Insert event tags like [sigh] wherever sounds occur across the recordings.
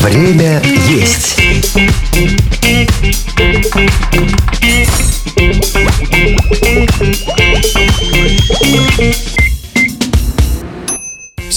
Время есть.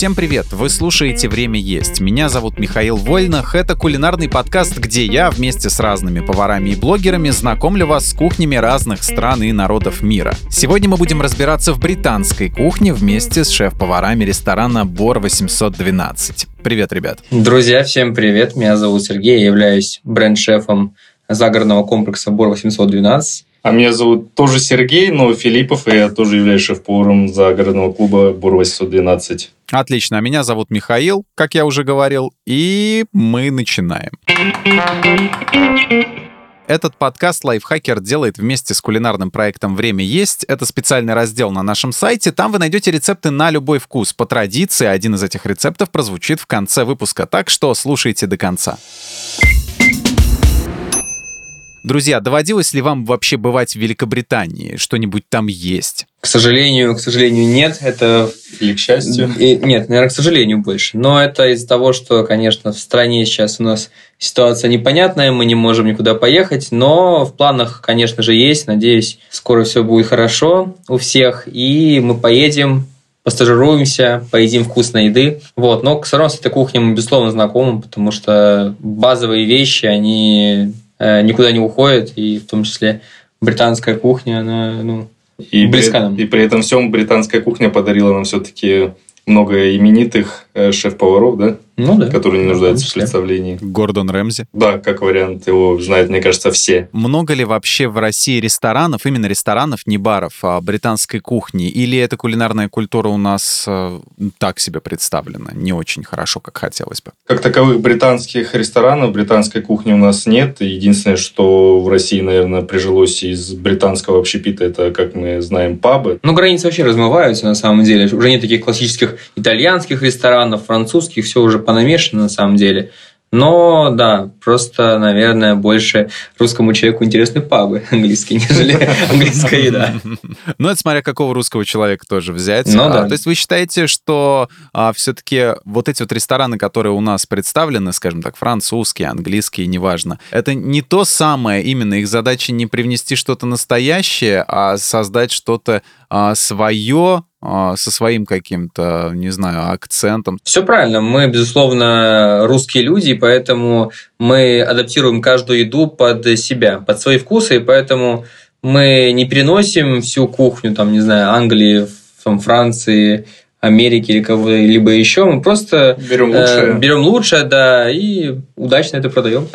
Всем привет! Вы слушаете «Время есть». Меня зовут Михаил Вольнах. Это кулинарный подкаст, где я вместе с разными поварами и блогерами знакомлю вас с кухнями разных стран и народов мира. Сегодня мы будем разбираться в британской кухне вместе с шеф-поварами ресторана Бор 812. Привет, ребят! Друзья, всем привет! Меня зовут Сергей, я являюсь бренд-шефом загородного комплекса Бор 812. А меня зовут тоже Сергей, но Филиппов, и я тоже являюсь шеф-поваром загородного клуба Бур 812. Отлично, а меня зовут Михаил, как я уже говорил, и мы начинаем. Этот подкаст Лайфхакер делает вместе с кулинарным проектом «Время есть». Это специальный раздел на нашем сайте. Там вы найдете рецепты на любой вкус. По традиции, один из этих рецептов прозвучит в конце выпуска, так что слушайте до конца. Друзья, доводилось ли вам вообще бывать в Великобритании? Что-нибудь там есть? К сожалению, к сожалению, нет. Это или к счастью? И, нет, наверное, к сожалению больше. Но это из-за того, что, конечно, в стране сейчас у нас ситуация непонятная, мы не можем никуда поехать, но в планах, конечно же, есть. Надеюсь, скоро все будет хорошо у всех, и мы поедем, постажируемся, поедим вкусной еды. Вот. Но все равно с этой кухней мы, безусловно, знакомы, потому что базовые вещи, они никуда не уходит, и в том числе британская кухня, она ну, и близка при, нам. И при этом всем британская кухня подарила нам все-таки много именитых э, шеф-поваров, да? Ну да. Которые не нуждаются в представлении. Гордон Рэмзи. Да, как вариант, его знают, мне кажется, все. Много ли вообще в России ресторанов, именно ресторанов, не баров, а британской кухни? Или эта кулинарная культура у нас э, так себе представлена, не очень хорошо, как хотелось бы? Как таковых британских ресторанов, британской кухни у нас нет. Единственное, что в России, наверное, прижилось из британского общепита, это, как мы знаем, пабы. Ну, границы вообще размываются, на самом деле. Уже нет таких классических итальянских ресторанов, французских, все уже понамешано на самом деле. Но да, просто, наверное, больше русскому человеку интересны пабы [laughs] английские, нежели [laughs] английская еда. Ну, это смотря какого русского человека тоже взять. Ну, да. а, то есть вы считаете, что а, все-таки вот эти вот рестораны, которые у нас представлены, скажем так, французские, английские, неважно, это не то самое, именно их задача не привнести что-то настоящее, а создать что-то а, свое, со своим каким-то, не знаю, акцентом. Все правильно. Мы, безусловно, русские люди, поэтому мы адаптируем каждую еду под себя, под свои вкусы, и поэтому мы не переносим всю кухню, там, не знаю, Англии, там, Франции, Америки или кого-либо еще. Мы просто берем лучшее, э, берем лучшее, да, и удачно это продаем.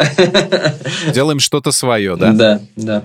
Делаем что-то свое, да? Да, да.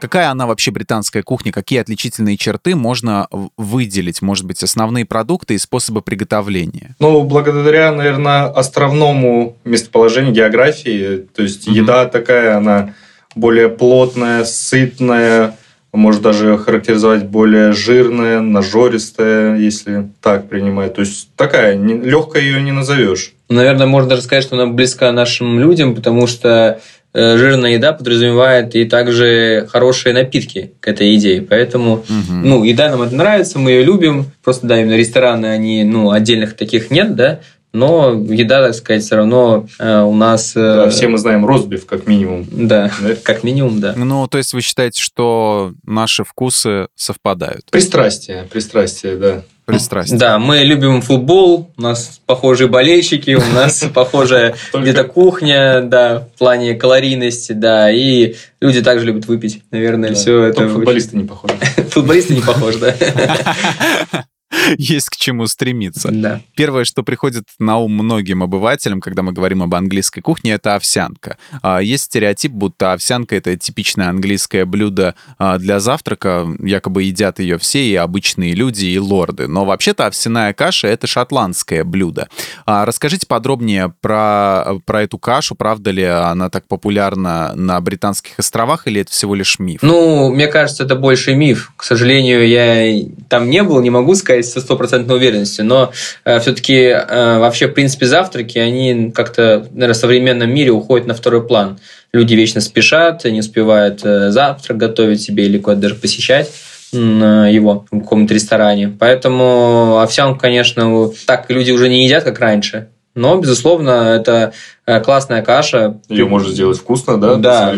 Какая она вообще британская кухня? Какие отличительные черты можно выделить? Может быть, основные продукты и способы приготовления? Ну, благодаря, наверное, островному местоположению географии. То есть mm-hmm. еда такая, она более плотная, сытная, может даже характеризовать более жирная, нажористая, если так принимать. То есть такая, легкая ее не назовешь. Наверное, можно даже сказать, что она близка нашим людям, потому что жирная еда подразумевает и также хорошие напитки к этой идее. Поэтому, угу. ну, еда нам это нравится, мы ее любим. Просто, да, именно рестораны, они, ну, отдельных таких нет, да, но еда, так сказать, все равно э, у нас... Э, да, все мы знаем розбив, как минимум. Да, да, как минимум, да. Ну, то есть вы считаете, что наши вкусы совпадают? Пристрастие, пристрастие, да пристрастие. Да, мы любим футбол, у нас похожие болельщики, у нас [laughs] похожая где-то кухня, да, в плане калорийности, да, и люди также любят выпить, наверное, все это. Футболисты не похожи. [laughs] Футболисты не похожи, да. [laughs] [laughs] есть к чему стремиться. Да. Первое, что приходит на ум многим обывателям, когда мы говорим об английской кухне, это овсянка. А, есть стереотип, будто овсянка — это типичное английское блюдо а, для завтрака, якобы едят ее все, и обычные люди, и лорды. Но вообще-то овсяная каша — это шотландское блюдо. А, расскажите подробнее про, про эту кашу, правда ли она так популярна на Британских островах, или это всего лишь миф? Ну, мне кажется, это больше миф. К сожалению, я там не был, не могу сказать со стопроцентной уверенностью, но э, все-таки э, вообще, в принципе, завтраки, они как-то, наверное, в современном мире уходят на второй план. Люди вечно спешат, не успевают э, завтрак готовить себе или куда-то даже посещать. его в каком-то ресторане. Поэтому овсянку, конечно, так люди уже не едят, как раньше. Но, безусловно, это э, классная каша. Ее можно сделать вкусно, да? Да.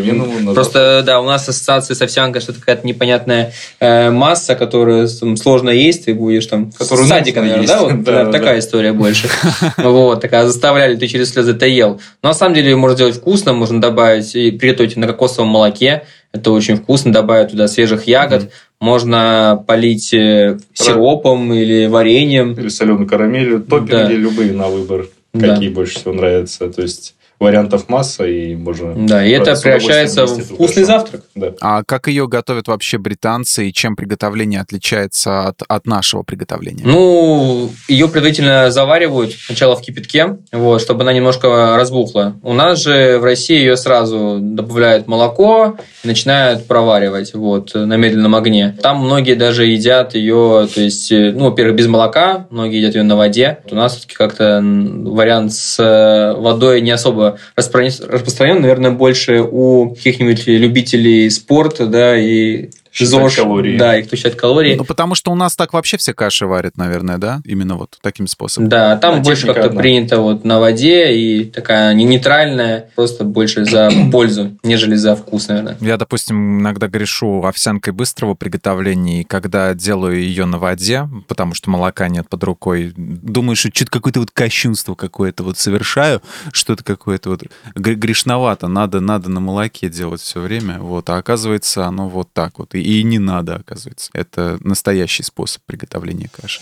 Просто, да, у нас ассоциация с овсянкой, что это какая-то непонятная э, масса, которую там, сложно есть, ты будешь там... Которую садика, наверное, есть. да? Вот, [laughs] да, да, такая да. история больше. Вот, такая заставляли, ты через слезы это ел. Но на самом деле ее можно сделать вкусно, можно добавить и приготовить на кокосовом молоке. Это очень вкусно, добавить туда свежих ягод. Можно полить э, сиропом или вареньем. Или соленой карамелью. Топпинги да. любые на выбор какие да. больше всего нравятся. То есть вариантов масса, и можно... Да, и это превращается в вкусный завтрак. Да. А как ее готовят вообще британцы, и чем приготовление отличается от, от нашего приготовления? Ну, ее предварительно заваривают сначала в кипятке, вот, чтобы она немножко разбухла. У нас же в России ее сразу добавляют молоко и начинают проваривать вот, на медленном огне. Там многие даже едят ее, то есть, ну, во-первых, без молока, многие едят ее на воде. У нас все-таки как-то вариант с э, водой не особо распространен, наверное, больше у каких-нибудь любителей спорта, да, и ЗОЖ. калории. Да, и кто считает калории. Ну, потому что у нас так вообще все каши варят, наверное, да? Именно вот таким способом. Да, там да, больше как-то одна. принято вот на воде и такая не нейтральная, просто больше за [clears throat] пользу, нежели за вкус, наверное. Я, допустим, иногда грешу овсянкой быстрого приготовления, и когда делаю ее на воде, потому что молока нет под рукой, думаю, что что-то какое-то вот кощунство какое-то вот совершаю, что-то какое-то вот грешновато, надо, надо на молоке делать все время, вот, а оказывается оно вот так вот. И и не надо, оказывается. Это настоящий способ приготовления каши.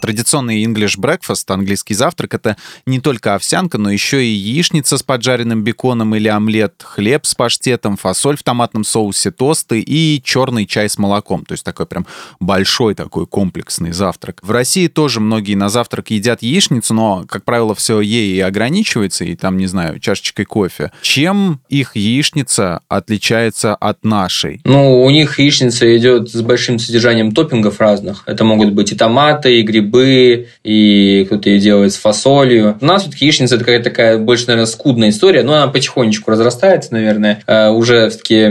Традиционный English breakfast, английский завтрак, это не только овсянка, но еще и яичница с поджаренным беконом или омлет, хлеб с паштетом, фасоль в томатном соусе, тосты и черный чай с молоком. То есть такой прям большой такой комплексный завтрак. В России тоже многие на завтрак едят яичницу, но, как правило, все ей и ограничивается, и там, не знаю, чашечкой кофе. Чем их яичница отличается от нашей? Ну, у них яичница идет с большим содержанием топпингов разных. Это могут быть и томаты, и грибы, грибы, и кто-то ее делает с фасолью. У нас вот яичница это какая-то такая больше, наверное, скудная история, но она потихонечку разрастается, наверное. А уже все-таки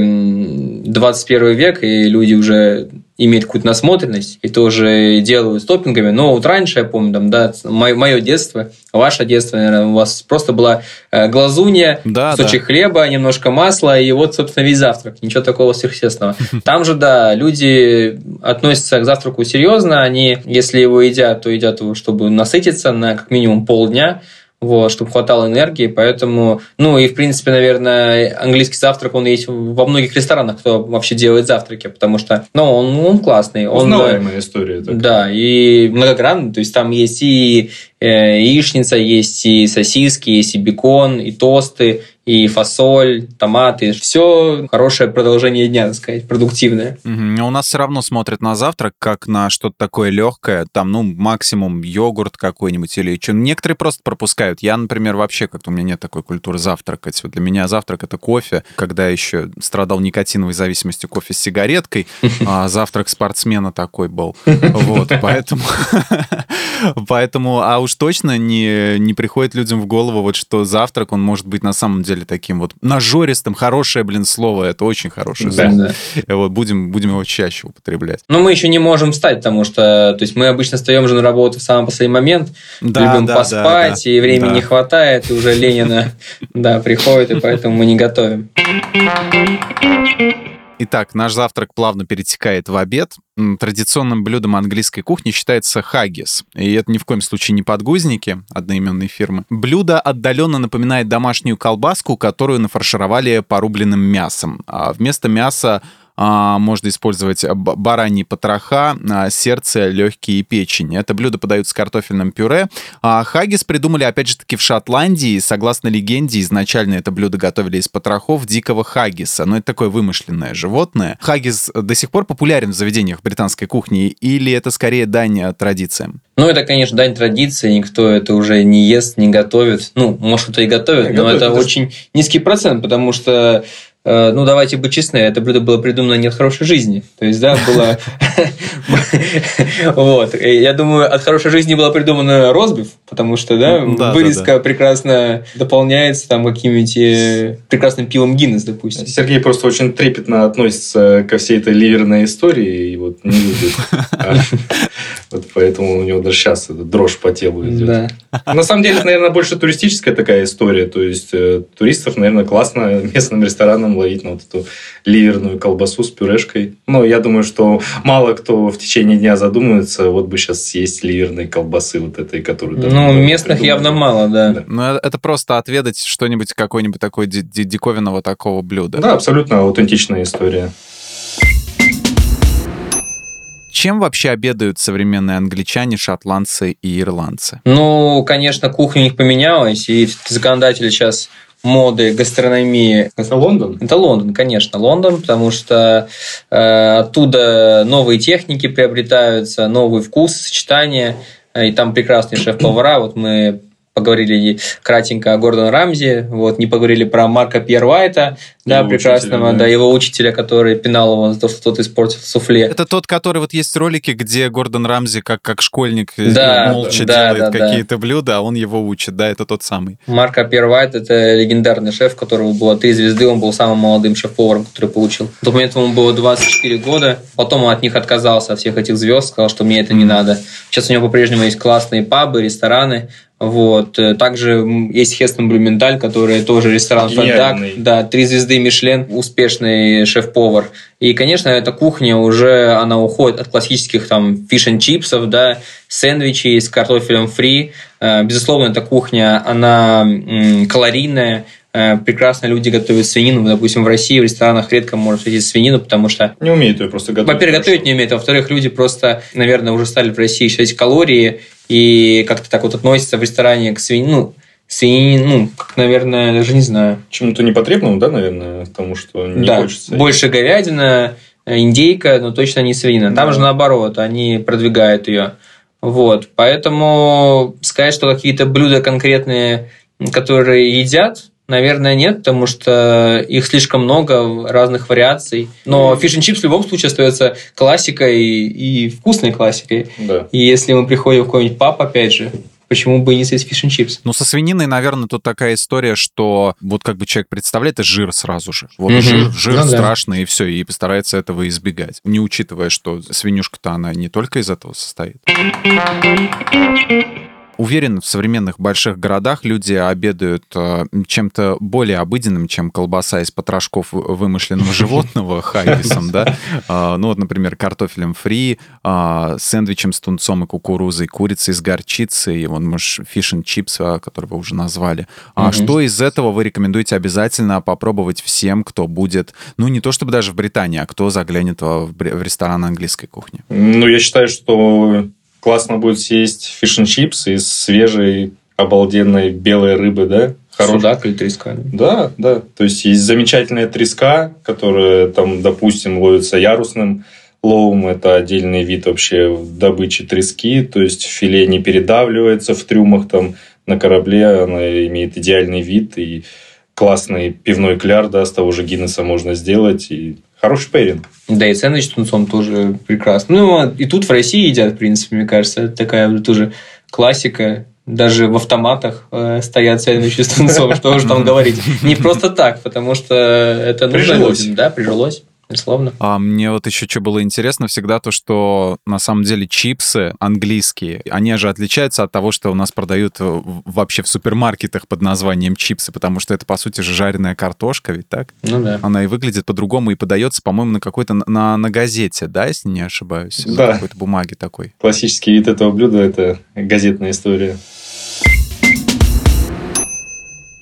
21 век, и люди уже имеет какую-то насмотренность и тоже делают стоппингами. Но вот раньше, я помню, там, да, мое детство, ваше детство, наверное, у вас просто была э, глазунья, да, кусочек да. хлеба, немножко масла, и вот, собственно, весь завтрак. Ничего такого сверхъестественного. [laughs] Там же, да, люди относятся к завтраку серьезно, они, если его едят, то едят его, чтобы насытиться на как минимум полдня, вот, чтобы хватало энергии, поэтому, ну и в принципе, наверное, английский завтрак, он есть во многих ресторанах, кто вообще делает завтраки, потому что, ну, он, он классный. Узнаваемая он, история. Так. Да, и многогранный, то есть там есть и э, яичница, есть и сосиски, есть и бекон, и тосты, и фасоль, томаты. Все хорошее продолжение дня, так сказать, продуктивное. Угу. У нас все равно смотрят на завтрак как на что-то такое легкое, там, ну, максимум йогурт какой-нибудь или что. Некоторые просто пропускают. Я, например, вообще как-то у меня нет такой культуры завтракать. Вот для меня завтрак это кофе. Когда еще страдал никотиновой зависимостью кофе с сигареткой, [laughs] а завтрак спортсмена такой был. [laughs] Вот, поэтому... [laughs] Поэтому, а уж точно не, не приходит людям в голову, вот что завтрак, он может быть на самом деле таким вот нажористым, хорошее, блин, слово, это очень хорошее да, слово. Да. Вот будем, будем его чаще употреблять. Но мы еще не можем встать, потому что, то есть мы обычно встаем же на работу в самый последний момент, да, любим да, поспать, да, да, и времени да. не хватает, и уже Ленина, [laughs] да, приходит, и поэтому мы не готовим. Итак, наш завтрак плавно перетекает в обед. Традиционным блюдом английской кухни считается хаггис. И это ни в коем случае не подгузники одноименной фирмы. Блюдо отдаленно напоминает домашнюю колбаску, которую нафаршировали порубленным мясом. А вместо мяса можно использовать бараньи потроха, а, сердце, легкие и печень. Это блюдо подают с картофельным пюре. А хаггис придумали, опять же таки, в Шотландии. Согласно легенде, изначально это блюдо готовили из потрохов дикого хаггиса. Но это такое вымышленное животное. Хаггис до сих пор популярен в заведениях британской кухни или это скорее дань традициям? Ну, это, конечно, дань традиции, никто это уже не ест, не готовит. Ну, может, кто и готовит, но готовит, это очень низкий процент, потому что ну, давайте быть честны, это блюдо было придумано не от хорошей жизни. То есть, да, было... [laughs] [laughs] Вот. Я думаю, от хорошей жизни было придумано розбив, потому что, да, Да, вырезка да, да. прекрасно дополняется там каким-нибудь э, прекрасным пивом Гиннес, допустим. Сергей просто очень трепетно относится ко всей этой ливерной истории и вот не любит. [laughs] Вот поэтому у него даже сейчас дрожь по телу идет. Да. На самом деле, это, наверное, больше туристическая такая история. То есть, э, туристов, наверное, классно местным ресторанам ловить на вот эту ливерную колбасу с пюрешкой. Но я думаю, что мало кто в течение дня задумывается, вот бы сейчас съесть ливерной колбасы вот этой, которую... Ну, местных явно мало, да. Ну, э- это просто отведать что-нибудь, какой-нибудь ди- диковинного такого блюда. Да, абсолютно аутентичная история. Чем вообще обедают современные англичане, шотландцы и ирландцы? Ну, конечно, кухня у них поменялась, и законодатели сейчас моды, гастрономии Это Лондон? Это Лондон, конечно, Лондон, потому что э, оттуда новые техники приобретаются, новый вкус, сочетания, и там прекрасные шеф-повара. Вот мы поговорили кратенько о Гордоне Рамзи, вот, не поговорили про Марка Пьер Уайта, да, Его прекрасного, учителя, да. да. его учителя, который пинал его за то, что тот испортил суфле. Это тот, который вот есть ролики, где Гордон Рамзи как, как школьник э, Да, молча да, делает да, да. какие-то блюда, а он его учит. Да, это тот самый. Марка Пьер Уайт – это легендарный шеф, у которого было три звезды, он был самым молодым шеф-поваром, который получил. В тот момент ему было 24 года, потом он от них отказался, от всех этих звезд, сказал, что мне это не надо. Сейчас у него по-прежнему есть классные пабы, рестораны, вот. Также есть Хестон Блюменталь, который тоже ресторан Гениальный. да, три звезды Мишлен, успешный шеф-повар. И, конечно, эта кухня уже, она уходит от классических там фиш and чипсов, да, сэндвичей с картофелем фри. Э, Безусловно, эта кухня, она калорийная, Э, прекрасно люди готовят свинину. Допустим, в России в ресторанах редко можно встретить свинину, потому что Не умеют ее просто готовить. во-первых, готовить не умеют, а во-вторых, люди просто, наверное, уже стали в России считать калории и как-то так вот относятся в ресторане к свинине, ну, свинине, ну, как, наверное, даже не знаю. Чему-то непотребному, да, наверное, потому что не да, хочется. больше говядина, э, индейка, но точно не свинина. Там Да. же наоборот, они продвигают ее. Вот, поэтому сказать, что какие-то блюда конкретные, которые едят, наверное, нет, потому что их слишком много разных вариаций. Но фиш and чипс в любом случае остается классикой и вкусной классикой. Да. И если мы приходим в какой-нибудь паб, опять же, почему бы и не съесть фиш чипс? Ну, со свининой, наверное, тут такая история, что вот как бы человек представляет, это жир сразу же. Вот Мгм. жир, жир Ну да. страшный, и все, и постарается этого избегать. Не учитывая, что свинюшка-то она не только из этого состоит. Уверен, в современных больших городах люди обедают э, чем-то более обыденным, чем колбаса из потрошков вы- вымышленного животного [laughs] хаггисом, да? А, Ну вот, например, картофелем фри, а, сэндвичем с тунцом и кукурузой, курицей с горчицей, вон, может, fish and chips, а, который вы уже назвали. А что из этого вы рекомендуете обязательно попробовать всем, кто будет, ну, не то чтобы даже в Британии, а кто заглянет в ресторан английской кухни? Ну, я считаю, что классно будет съесть fish chips из свежей, обалденной белой рыбы, да? Хорош- Судак или треска. Да, да. То есть есть замечательная треска, которая там, допустим, ловится ярусным ловом. Это отдельный вид вообще добычи трески. То есть филе не передавливается в трюмах там на корабле. Она имеет идеальный вид и классный пивной кляр, да, с того же Гиннесса можно сделать. И хороший пейринг. Да, и сэндвич с тунцом тоже прекрасно. Ну, а и тут в России едят, в принципе, мне кажется. Это такая тоже классика. Даже в автоматах э, стоят сэндвичи с тунцом. Что уж там говорить. Не просто так, потому что это нужно людям, Да, прижилось, безусловно. А мне вот еще что было интересно всегда, то, что на самом деле чипсы английские, они же отличаются от того, что у нас продают вообще в супермаркетах под названием чипсы, потому что это, по сути же, жареная картошка, ведь так? Ну да. Она и выглядит по-другому, и подается, по-моему, на какой-то, на, на газете, да, если не ошибаюсь? На Да. какой-то бумаге такой. Классический вид этого блюда – это газетная история.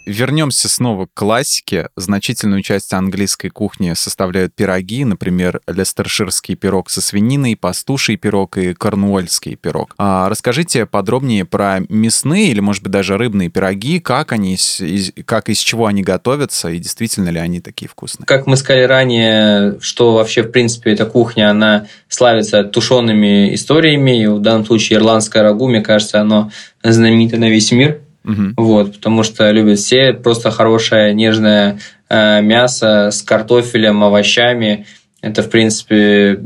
Вернемся снова к классике. Значительную часть английской кухни составляют пироги, например, лестерширский пирог со свининой, пастуший пирог и корнуольский пирог. А расскажите подробнее про мясные или, может быть, даже рыбные пироги, как они, из, как из чего они готовятся и действительно ли они такие вкусные. Как мы сказали ранее, что вообще, в принципе, эта кухня, она славится тушеными историями. И в данном случае ирландское рагу, мне кажется, оно знаменито на весь мир. Мгм. Вот, потому что любят все просто хорошее нежное э, мясо с картофелем, овощами Это, в принципе,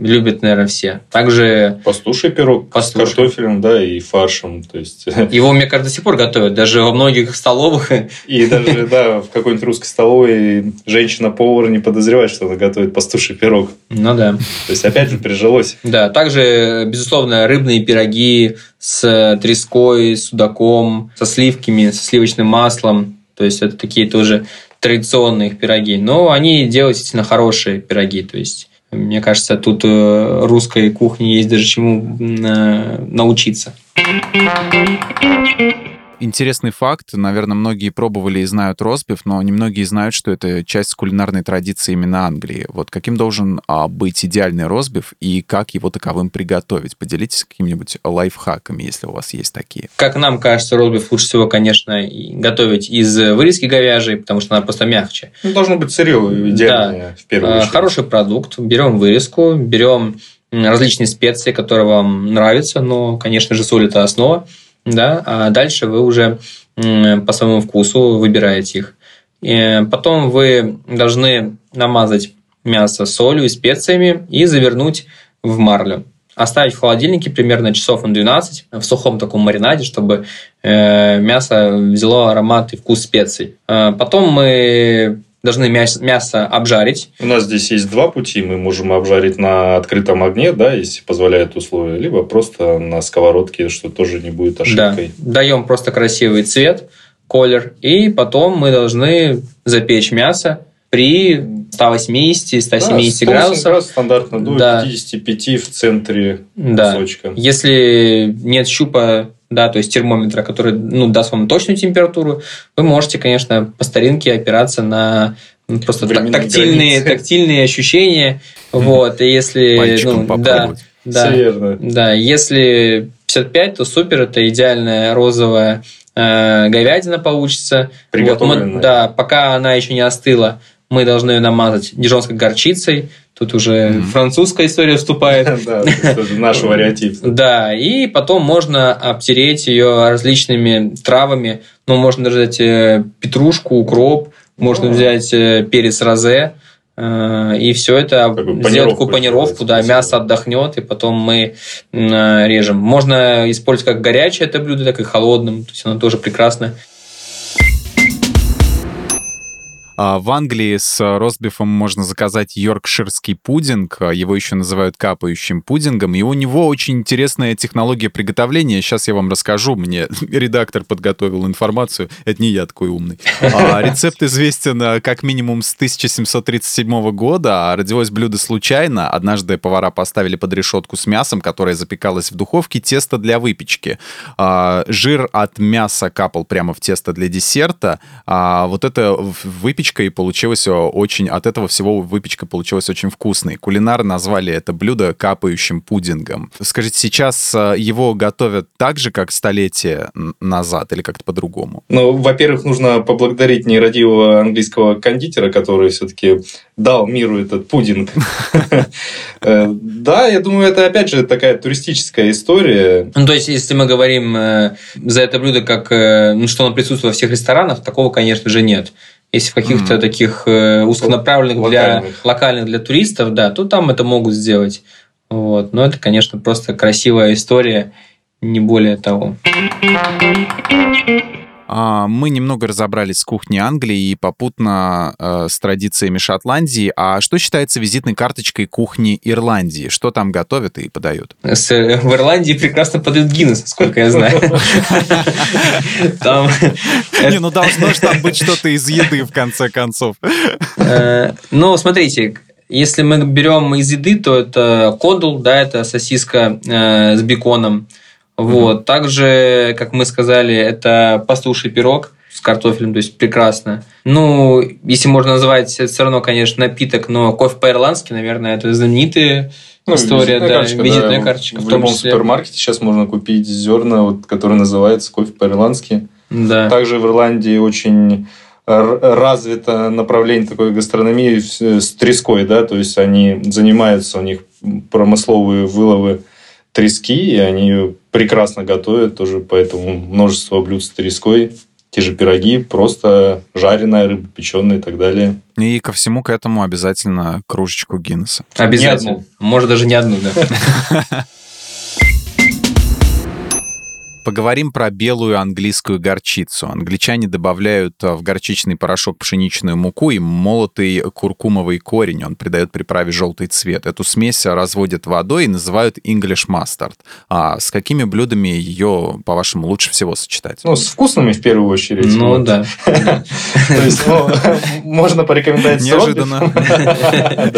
любят, наверное, все. Также... Пастуший пирог Пастуший. с картофелем, да, и фаршем. То есть... [laughs] Его, мне кажется, до сих пор готовят. Даже во многих столовых. И даже, да, в какой-нибудь русской столовой женщина-повар не подозревает, что она готовит пастуший пирог. Ну да. То есть, опять же, прижилось. Да, также, безусловно, рыбные пироги с треской, с судаком, со сливками, со сливочным маслом. То есть, это такие тоже традиционные пироги. Но они делают действительно хорошие пироги. То есть, мне кажется, тут э, русской кухне есть даже чему э, научиться. Интересный факт. Наверное, многие пробовали и знают ростбиф, но немногие знают, что это часть кулинарной традиции именно Англии. Вот каким должен а, быть идеальный ростбиф и как его таковым приготовить? Поделитесь какими-нибудь лайфхаками, если у вас есть такие. Как нам кажется, ростбиф лучше всего, конечно, готовить из вырезки говяжьей, потому что она просто мягче. Ну, должно быть сырье идеальное Да. в первую Э, очередь. Хороший продукт. Берем вырезку, берем различные специи, которые вам нравятся, но, конечно же, соль – это основа. Да? А дальше вы уже по своему вкусу выбираете их. Э, Потом вы должны намазать мясо солью и специями и завернуть в марлю. Оставить в холодильнике примерно часов на 12 в сухом таком маринаде, чтобы э, мясо взяло аромат и вкус специй. Э, Потом мы должны мясо, мясо обжарить. У нас здесь есть два пути. Мы можем обжарить на открытом огне, да, если позволяет условия, либо просто на сковородке, что тоже не будет ошибкой. Да. Даем просто красивый цвет, колер, и потом мы должны запечь мясо при 180-170 Да, градусов. градусов стандартно до Да. 55 в центре Да. кусочка. Если нет щупа, да, то есть термометра, который ну, даст вам точную температуру, вы можете, конечно, по старинке опираться на ну, просто так- тактильные, границы. тактильные ощущения. Вот, и если... Пальчиком ну, да, да, да, если 55, то супер, это идеальная розовая э, говядина получится. Приготовленная. Вот мы- да, пока она еще не остыла, мы должны ее намазать дижонской горчицей. Тут уже Мгм. французская история вступает. [laughs] Да, это наш вариатив. [laughs] Да, и потом можно обтереть ее различными травами. Ну, можно взять э, петрушку, укроп, можно взять э, перец розе. э, И все это Такую сделать такую панировку, да, мясо отдохнет, и потом мы режем. Можно использовать как горячее это блюдо, так и холодным, то есть оно тоже прекрасно. В Англии с ростбифом можно заказать йоркширский пудинг, а его еще называют капающим пудингом, и у него очень интересная технология приготовления. Сейчас я вам расскажу, мне [laughs] редактор подготовил информацию, это не я такой умный. А Рецепт известен э, как минимум с 1737 года, а родилось блюдо случайно. Однажды повара поставили под решетку с мясом, которое запекалось в духовке, тесто для выпечки. А, Жир от мяса капал прямо в тесто для десерта, а вот эта в- выпечка и получилась э, очень... От этого всего выпечка получилась очень вкусной. Кулинары назвали это блюдо капающим пудингом. Скажите, сейчас э, его готовят так же, как столетие назад, или как-то по-другому? Ну, во-первых, нужно поблагодарить нерадивого английского кондитера, который все-таки дал миру этот пудинг. [laughs] Э, Да, я думаю, это опять же такая туристическая история. Ну, то есть, если мы говорим э, за это блюдо, как ну, что оно присутствует во всех ресторанах, такого, конечно же, нет. Если в каких-то Мгм. таких э, узконаправленных для Локальных. локальных для туристов, да, то там это могут сделать. Вот. Но это, конечно, просто красивая история, не более того. А, Мы немного разобрались с кухней Англии и попутно э, с традициями Шотландии. А что считается визитной карточкой кухни Ирландии? Что там готовят и подают? Э, в Ирландии прекрасно подают Гиннес, сколько я знаю. [laughs] [laughs] Не, ну должно же там быть что-то из еды, в конце концов. Э, Ну, смотрите, если мы берем из еды, то это кодл, да, это сосиска э, с беконом. Вот. Также, как мы сказали, это пастуший пирог с картофелем, то есть прекрасно. Ну, если можно назвать, это все равно, конечно, напиток, но кофе по-ирландски, наверное, это знаменитая Ну, история, визитная да, карточка, визитная да. карточка в В любом числе. супермаркете сейчас можно купить зерна, вот, которые называются кофе по-ирландски. Да. Также в Ирландии очень развито направление такой гастрономии с с треской, да, то есть они занимаются, у них промысловые выловы трески, и они ее прекрасно готовят тоже, поэтому множество блюд с треской те же пироги, просто жареная рыба, печеная и так далее. И ко всему к этому обязательно кружечку Гиннесса. Обязательно. Может, даже не одну, да. [laughs] Поговорим про белую английскую горчицу. Англичане добавляют э, в горчичный порошок пшеничную муку и молотый куркумовый корень. Он придает приправе желтый цвет. Эту смесь разводят водой и называют English mustard. А с какими блюдами ее, по-вашему, лучше всего сочетать? Ну, с вкусными в первую очередь. Ну, да. [laughs] То есть, ну, можно порекомендовать Неожиданно. [laughs]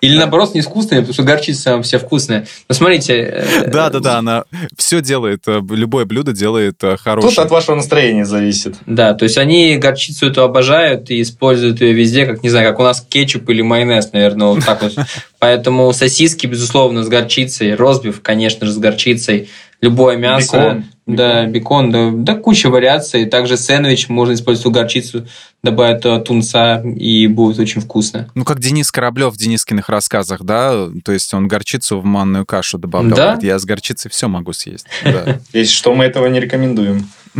Или наоборот, не с вкусными, потому что горчица вся вкусная. Но смотрите... э, Да-да-да, она все делает, э, любое блюдо делает э, Тут хорошее. от вашего настроения зависит. Да, то есть они горчицу эту обожают и используют ее везде, как, не знаю, как у нас кетчуп или майонез, наверное, вот так вот. [laughs] Поэтому сосиски, безусловно, с горчицей, розбив, конечно же, с горчицей, любое мясо. Бекон. Да, бекон, да, да, куча вариаций. Также сэндвич можно использовать горчицу, добавить тунца, и будет очень вкусно. Ну, как Денис Кораблев в Денискиных рассказах, да? То есть он горчицу в манную кашу добавлял. Да? Говорит, Я с горчицей все могу съесть. [laughs] Если что, мы этого не рекомендуем. [laughs]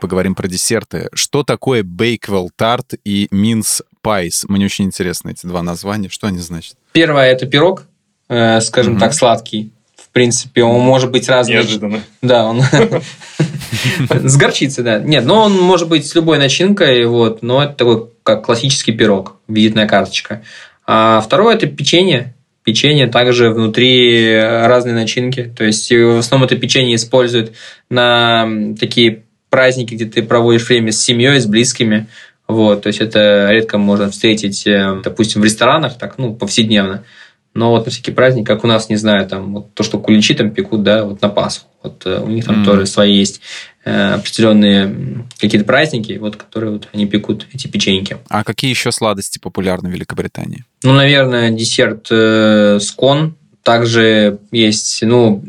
Поговорим про десерты. Что такое Bakewell Tart и Mince Pies? Мне очень интересны эти два названия. Что они значат? Первое – это пирог, э, скажем Мгм. так, сладкий. В принципе, он может быть разный. Неожиданно. Да, он [laughs] с горчицей, да. Нет, но он может быть с любой начинкой, вот, но это такой как классический пирог, визитная карточка. А второе это печенье. Печенье также внутри разные начинки. То есть э, в основном это печенье используют на такие праздники, где ты проводишь время с семьей, с близкими. Вот, то есть это редко можно встретить, э, допустим, в ресторанах, так, ну, повседневно. Но вот на всякий праздник, как у нас, не знаю, там, вот то, что куличи там пекут, да, вот на Пасху. Вот э, у них там Мгм. тоже свои есть э, определенные какие-то праздники, вот, которые вот они пекут эти печеньки. А какие еще сладости популярны в Великобритании? Ну, наверное, десерт э, скон. Также есть, ну,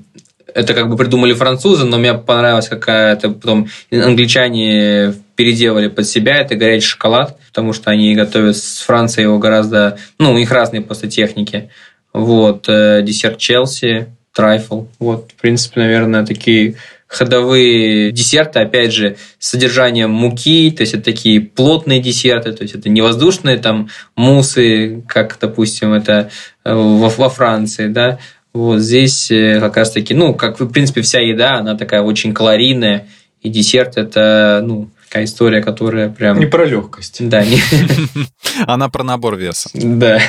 это как бы придумали французы, но мне понравилась какая-то потом англичане переделали под себя, это горячий шоколад, потому что они готовят с Францией его гораздо, ну, у них разные просто техники. Вот, э, десерт Челси, трайфл. Вот, в принципе, наверное, такие ходовые десерты, опять же, с содержанием муки, то есть это такие плотные десерты, то есть это не воздушные там мусы, как, допустим, это э, во, во Франции, да, вот здесь э, как раз-таки, ну, как, в принципе, вся еда, она такая очень калорийная, и десерт это, ну, такая история, которая прям... Не про легкость. Да, не... [laughs] Она про набор веса. да.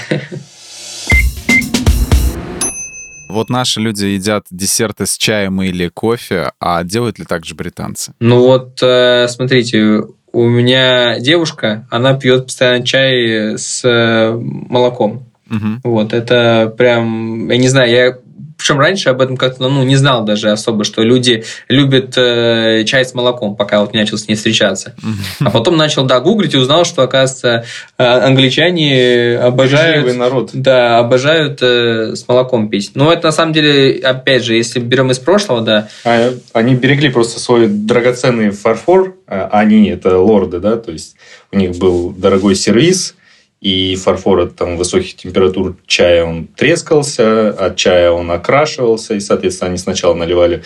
Вот наши люди едят десерты с чаем или кофе, а делают ли так же британцы? Ну вот, э, смотрите, у меня девушка, она пьет постоянно чай с э, молоком. Мгм. Вот, это прям, я не знаю, я причем раньше об этом как-то ну, не знал даже особо, что люди любят э, чай с молоком, пока вот не начал с ней встречаться. А потом начал, да, гуглить и узнал, что, оказывается, э, англичане обожают... Бережливый народ. Да, обожают э, с молоком пить. Но это на самом деле, опять же, если берем из прошлого, да, А, они берегли просто свой драгоценный фарфор, а они это лорды, да, то есть у них был дорогой сервис, и фарфор от там, высоких температур чая он трескался, от чая он окрашивался, и, соответственно, они сначала наливали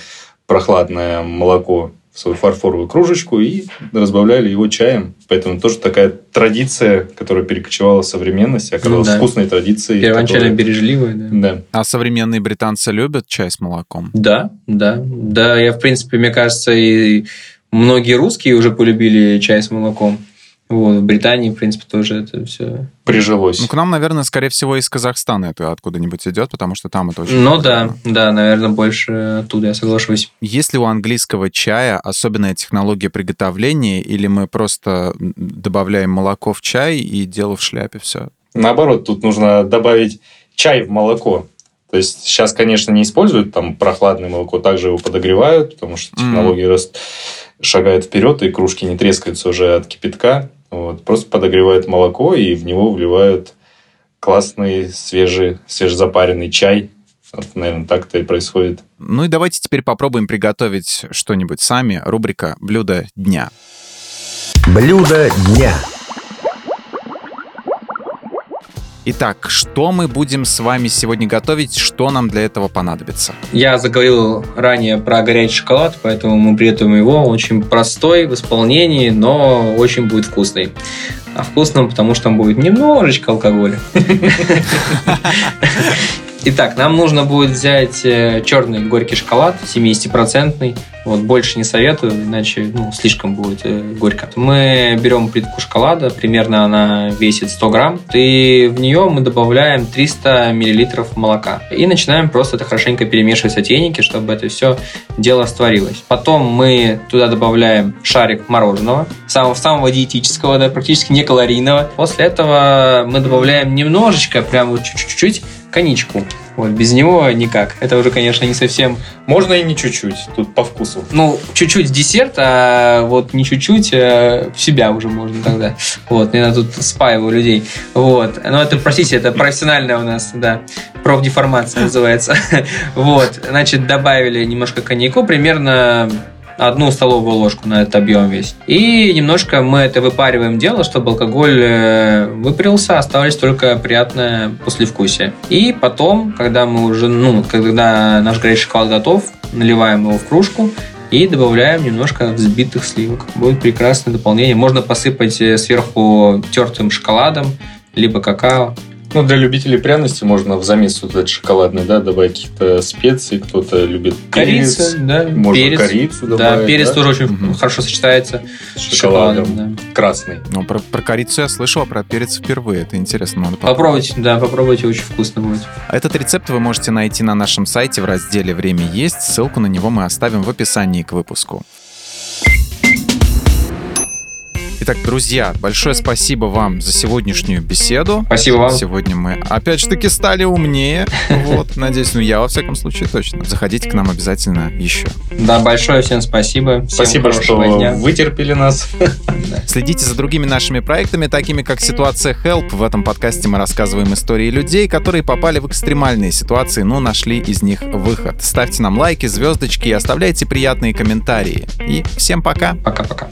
прохладное молоко в свою фарфоровую кружечку и разбавляли его чаем. Поэтому тоже такая традиция, которая перекочевала в современность, оказалась да. вкусной традицией. первоначально которая- бережливые, да. Да. А современные британцы любят чай с молоком? Да, да. Да, я, в принципе, мне кажется, и многие русские уже полюбили чай с молоком. Вот, в Британии, в принципе, тоже это все. Прижилось. Ну, к нам, наверное, скорее всего, из Казахстана это откуда-нибудь идет, потому что там это очень Ну да, популярно. да, наверное, больше оттуда, я соглашусь. Есть ли у английского чая особенная технология приготовления, или мы просто добавляем молоко в чай и дело в шляпе, все? Наоборот, тут нужно добавить чай в молоко. То есть сейчас, конечно, не используют там прохладное молоко, также его подогревают, потому что Мгм. технология раз шагает вперед, и кружки не трескаются уже от кипятка. Вот. Просто подогревают молоко, и в него вливают классный свежий, свежезапаренный чай. Вот, наверное, так это и происходит. Ну и давайте теперь попробуем приготовить что-нибудь сами. Рубрика «Блюдо дня». Блюдо дня. Итак, что мы будем с вами сегодня готовить, что нам для этого понадобится? Я заговорил ранее про горячий шоколад, поэтому мы приготовим его. Он очень простой в исполнении, но очень будет вкусный. А вкусным, потому что там будет немножечко алкоголя. [laughs] Итак, нам нужно будет взять э, черный горький шоколад, 70-процентный. Вот, больше не советую, иначе ну, слишком будет э, горько. Мы берем плитку шоколада, примерно она весит 100 грамм, и в нее мы добавляем 300 миллилитров молока. И начинаем просто это хорошенько перемешивать в сотейнике, чтобы это все дело створилось. Потом мы туда добавляем шарик мороженого, самого, самого диетического, да, практически не калорийного. После этого мы добавляем немножечко, прям вот чуть-чуть коньячку. Вот, без него никак. Это уже, конечно, не совсем... Можно и не чуть-чуть, тут по вкусу. Ну, чуть-чуть десерт, а вот не чуть-чуть, а в себя уже можно тогда. Вот, я тут спаиваю людей. Вот. Но это, простите, это профессиональная у нас, да, профдеформация называется. [laughs] Вот. Значит, добавили немножко коньяку, примерно одну столовую ложку на этот объем весь. И немножко мы это выпариваем дело, чтобы алкоголь э, выпарился, осталось только приятное послевкусие. И потом, когда мы уже, ну, когда наш горячий шоколад готов, наливаем его в кружку, и добавляем немножко взбитых сливок. Будет прекрасное дополнение. Можно посыпать э, сверху тертым шоколадом, либо какао. Ну, для любителей пряности можно в замес вот этот шоколадный, да, добавить каких-то специй, кто-то любит Корица, перец, да, можно перец. корицу Да, добавить, перец да? тоже очень Мгм. хорошо сочетается с с шоколадом. шоколадом, да. красный. Ну, про, про корицу я слышал, а про перец впервые. Это интересно, надо попробовать. Попробуйте, да, попробуйте, очень вкусно будет. Этот рецепт вы можете найти на нашем сайте в разделе «Время есть». Ссылку на него мы оставим в описании к выпуску. Итак, друзья, большое спасибо вам за сегодняшнюю беседу. Спасибо вам. Сегодня мы опять же таки стали умнее. [laughs] Вот, надеюсь, ну я во всяком случае точно. Заходите к нам обязательно еще. Да, большое всем спасибо. Всем Спасибо, что дня. вытерпели нас. [laughs] [laughs] Следите за другими нашими проектами, такими как «Ситуация Help». В этом подкасте мы рассказываем истории людей, которые попали в экстремальные ситуации, но нашли из них выход. Ставьте нам лайки, звездочки и оставляйте приятные комментарии. И всем пока! Пока-пока.